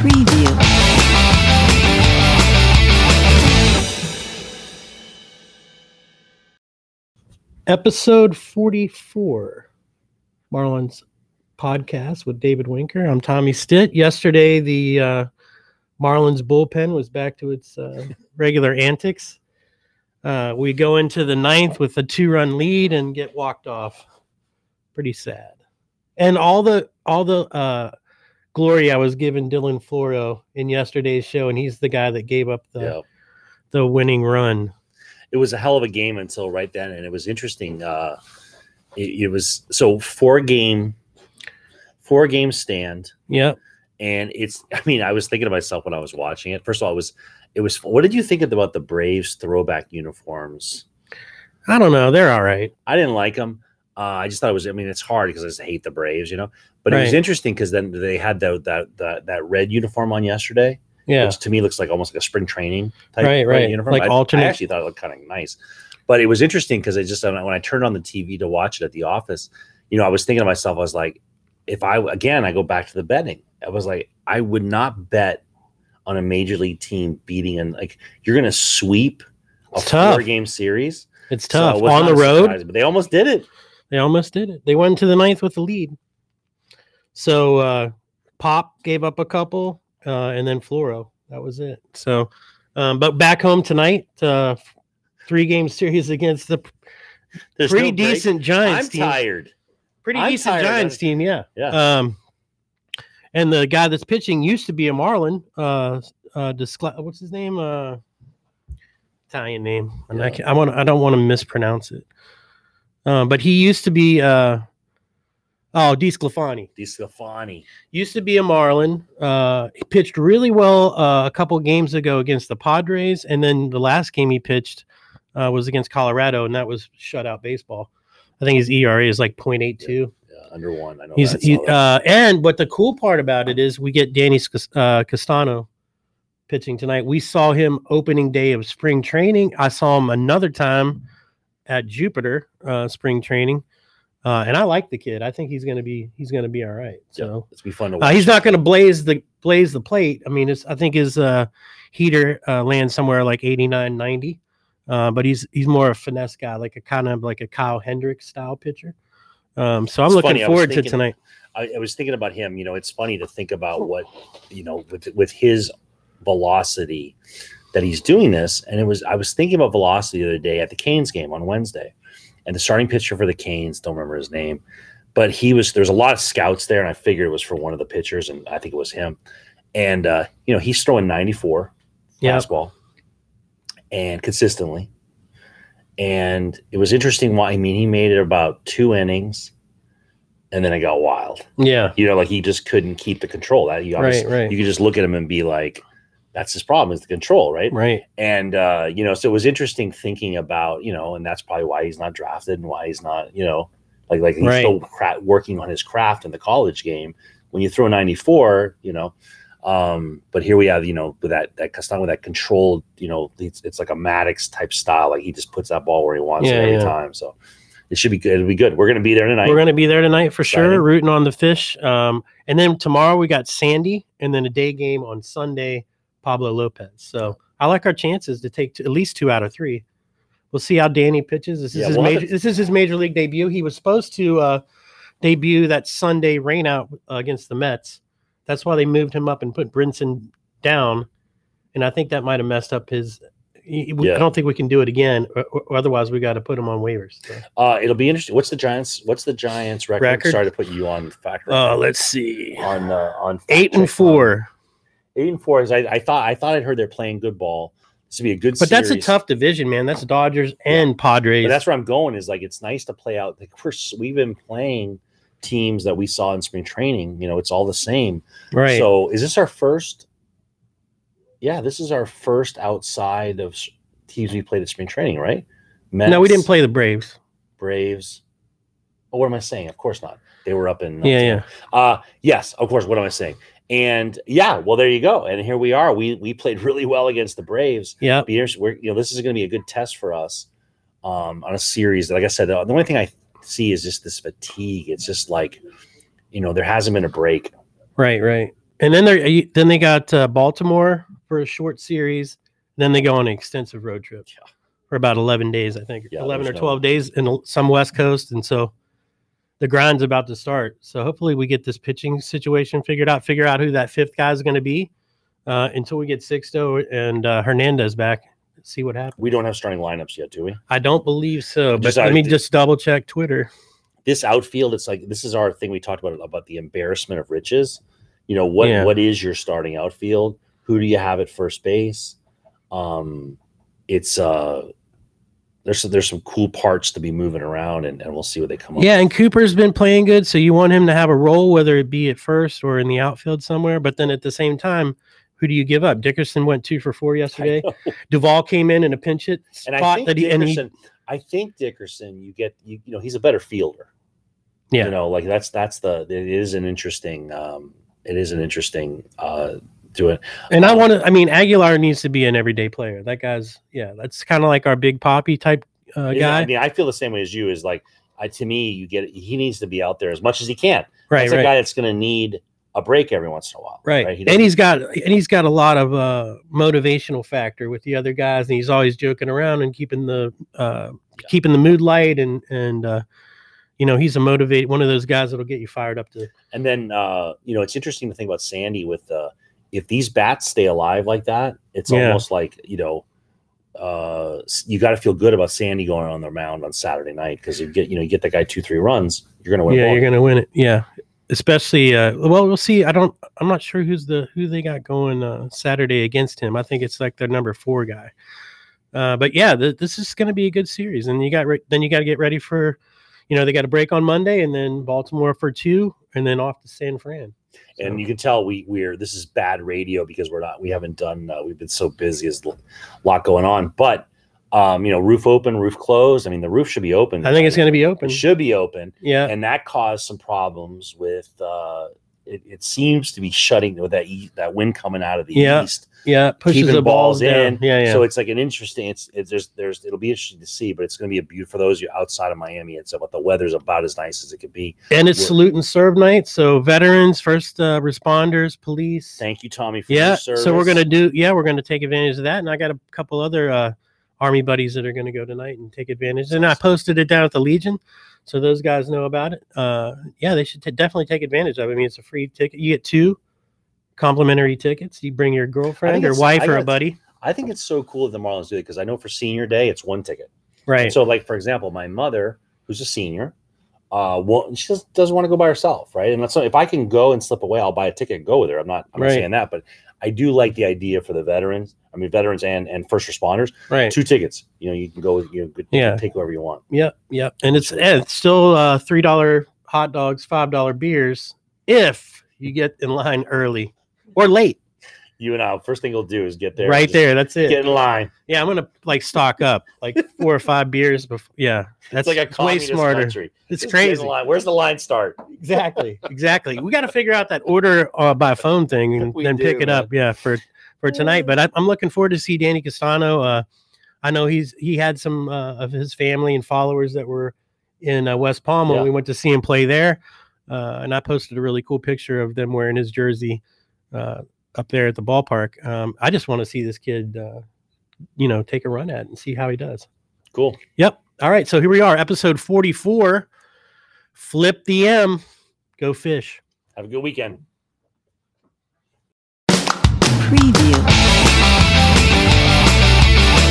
Preview. Episode 44, Marlins podcast with David Winker. I'm Tommy Stitt. Yesterday, the uh, Marlins bullpen was back to its uh, regular antics. Uh, we go into the ninth with a two run lead and get walked off. Pretty sad. And all the all the uh, glory I was giving Dylan Floro in yesterday's show, and he's the guy that gave up the yeah. the winning run. It was a hell of a game until right then, and it was interesting. Uh, it, it was so four game, four game stand, Yep. and it's. I mean, I was thinking to myself when I was watching it. First of all, it was. It was. What did you think about the Braves throwback uniforms? I don't know. They're all right. I didn't like them. Uh, I just thought it was. I mean, it's hard because I just hate the Braves, you know. But it was interesting because then they had the, that that that red uniform on yesterday, Yeah. which to me looks like almost like a spring training type Right, right. uniform. Like I, alternate- I actually thought it looked kind of nice, but it was interesting because I just when I turned on the TV to watch it at the office, you know, I was thinking to myself, I was like, if I again, I go back to the betting. I was like, I would not bet on a major league team beating and like you're going to sweep a It's tough. four game series. It's tough was on the road. but they almost did it. They almost did it. They went to the ninth with the lead. So uh, Pop gave up a couple, uh, and then Floro. That was it. So, um, but back home tonight, uh, three game series against the There's pretty no decent Giants I'm team. tired. Pretty I'm decent tired Giants team. Yeah. Yeah. Um, and the guy that's pitching used to be a Marlin. Uh, uh, Descla- what's his name? Uh, Italian name. I, Yeah. can, I want. I don't want to mispronounce it. Uh, but he used to be. Uh, oh, DeSclafani. Di Sclafani. Used to be a Marlin. Uh, he pitched really well uh, a couple games ago against the Padres, and then the last game he pitched uh, was against Colorado, and that was shutout baseball. I think his ERA is like 0.82. Yeah, under one. I know. He's he, uh, and but the cool part about it is we get Danny uh, Castano pitching tonight. We saw him opening day of spring training. I saw him another time at Jupiter uh, spring training, uh, and I like the kid. I think he's gonna be he's gonna be all right. Yeah, So it's be fun to uh, he's not gonna blaze the blaze the plate. I mean, it's, I think his uh, heater uh, lands somewhere like 89, 90. Uh, but he's he's more of a finesse guy, like a kind of like a Kyle Hendricks style pitcher. Um, so I'm It's looking funny, forward to tonight. I, I was thinking about him. You know, it's funny to think about what you know with with his velocity that he's doing this. And it was I was thinking about velocity the other day at the Canes game on Wednesday, and the starting pitcher for the Canes don't remember his name, but he was there's a lot of scouts there, and I figured it was for one of the pitchers, and I think it was him. And uh, you know, he's throwing 94 Yeah. fastball and consistently. And it was interesting why I mean he made it about two innings and then it got wild. Yeah. You know, like he just couldn't keep the control. That you Right, obviously- right. you could just look at him and be like, that's his problem is the control, right? Right. And uh, you know, so it was interesting thinking about, you know, and that's probably why he's not drafted and why he's not, you know, like like he's Right. still cra- working on his craft in the college game. When you throw 94, you know, um, but here we have, you know, with that that Castano with that controlled, you know, it's, it's like a Maddux type style. Like he just puts that ball where he wants Yeah, it every yeah. time. So it should be good. It'll be good. We're gonna be there tonight. We're going to be there tonight for sure, rooting on the fish. Um, and then tomorrow we got Sandy, and then a day game on Sunday, Pablo Lopez. So I like our chances to take at least two out of three. We'll see how Danny pitches. This is Yeah, his major. This is his major league debut. He was supposed to uh, debut that Sunday rainout uh, against the Mets. That's why they moved him up and put Brinson down, and I think that might have messed up his. he- we- I don't think we can do it again. Or, or otherwise, we got to put him on waivers. So. Uh, it'll be interesting. What's the Giants? What's the Giants record? Record? Sorry to put you on factor. Uh, let's see. on uh, on Eight and check. four. Eight and four is I, I thought I thought I'd heard they're playing good ball. This would be a good. But that's a tough division, man. That's Dodgers and Padres. But that's where I'm going. Is like it's nice to play out. Like we're we've been playing teams that we saw in spring training. You know, it's all the same. right. So is this our first? Yeah, this is our first outside of teams we played at spring training, right? no, we didn't play the Braves. Braves. Oh, what am I saying? Of course not. They were up in Yeah, yeah. Uh yes, of course. What am I saying? And yeah, well, there you go. And here we are. We we played really well against the Braves. Yeah. Be interesting- We're, you know, this is going to be a good test for us um, on a series. Like I said, the, the only thing I see is just this fatigue. It's just like, you know, there hasn't been a break. Right, right. And then they then they got uh, Baltimore for a short series. Then they go on an extensive road trip Yeah. for about eleven days, I think, Yeah, eleven or there's no- twelve days in some West Coast, and so the grind's about to start. So hopefully we get this pitching situation figured out. Figure out who that fifth guy is going to be uh, until we get Sixto and uh, Hernandez back. See what happens. We don't have starting lineups yet, do we? I don't believe so, but Just let me just double check Twitter. This outfield, it's like this is our thing we talked about about the embarrassment of riches. You know what? Yeah. What is your starting outfield? Who do you have at first base? Um, it's uh, there's there's some cool parts to be moving around, and, and we'll see what they come up. Yeah, and Cooper's been playing good, so you want him to have a role, whether it be at first or in the outfield somewhere. But then at the same time, who do you give up? Dickerson went two for four yesterday. Duvall came in in a pinch hit And I think that he and he I think Dickerson, you get you, you know he's a better fielder. Yeah. you know, like that's that's the it is an interesting um it is an interesting uh to it. and I want to. I mean, Aguilar needs to be an everyday player. That guy's yeah, that's kind of like our big papi type uh, Yeah, guy. I mean, I feel the same way as you. Is like, I to me, you get he needs to be out there as much as he can. right, That's right. a guy that's going to need a break every once in a while. Right. He and he's got and he's got a lot of uh motivational factor with the other guys and he's always joking around and keeping the uh keeping the mood light and and uh you know he's a motivate one of those guys that'll get you fired up to and then uh, you know, it's interesting to think about Sandy with uh, if these bats stay alive like that, it's Yeah. almost like you know. Uh, you got to feel good about Sandy going on the mound on Saturday night because you get you know you get that guy two three runs, you're gonna win. yeah you're gonna win it yeah especially uh well we'll see i don't i'm not sure who's the who they got going uh saturday against him i think it's like their number four guy uh but yeah th- this is gonna be a good series and you got re- then you got to get ready for you know they got a break on monday and then baltimore for two and then off to san fran and you can tell we we're this is bad radio because we're not we haven't done uh, we've been so busy there's a lot going on. But um you know roof open roof closed i mean the roof should be open. I think it's gonna be open. it should be open. Yeah. And that caused some problems with uh it, it seems to be shutting with that that wind coming out of the Yeah. east. Yeah pushes keeping the balls, in. yeah yeah. So it's like an interesting it's, it's there's there's it'll be interesting to see but it's going to be a beautiful for those of you outside of miami it's about the weather's about as nice as it could be. And it's we're- salute and serve night so veterans first uh, responders police. Thank you tommy for yeah your service so we're gonna do yeah we're gonna take advantage of that and i got a couple other uh army buddies that are gonna go tonight and take advantage. And i posted it down at the legion so those guys know about it. Uh yeah they should t- definitely take advantage of it. I mean it's a free ticket. You get two complimentary tickets. You bring your girlfriend or wife or a buddy. I think it's so cool that the marlins do it because i know for senior day it's one ticket. Right. So, like for example, my mother, who's a senior, uh, well, she just doesn't want to go by herself, right? And that's if I can go and slip away, I'll buy a ticket and go with her. I'm not, I'm Right. not saying that, but I do like the idea for the veterans. I mean, veterans and and first responders, right two tickets. You know, you can go, you know, you can Yeah. take whoever you want. Yep, yep. And it's and it's still uh three dollar hot dogs, five dollar beers if you get in line early or late. You and I, first thing you'll do is get there, right there. That's it. get in line. Yeah, I'm gonna like stock up like four or five beers before. Yeah, that's It's like a way smarter. country. It's Just crazy. line. Where's the line start? Exactly, exactly. We got to figure out that order uh, by phone thing and We then pick do, it up. Yeah, for for tonight. But I, I'm looking forward to see Danny Castano. Uh, I know he's he had some uh, of his family and followers that were in uh, West Palm when Yeah. we went to see him play there, uh, and I posted a really cool picture of them wearing his jersey uh, up there at the ballpark. Um, I just want to see this kid, uh, you know, take a run at it and see how he does. Cool. Yep. All right. So here we are, episode 44. Flip the M. Go fish. Have a good weekend.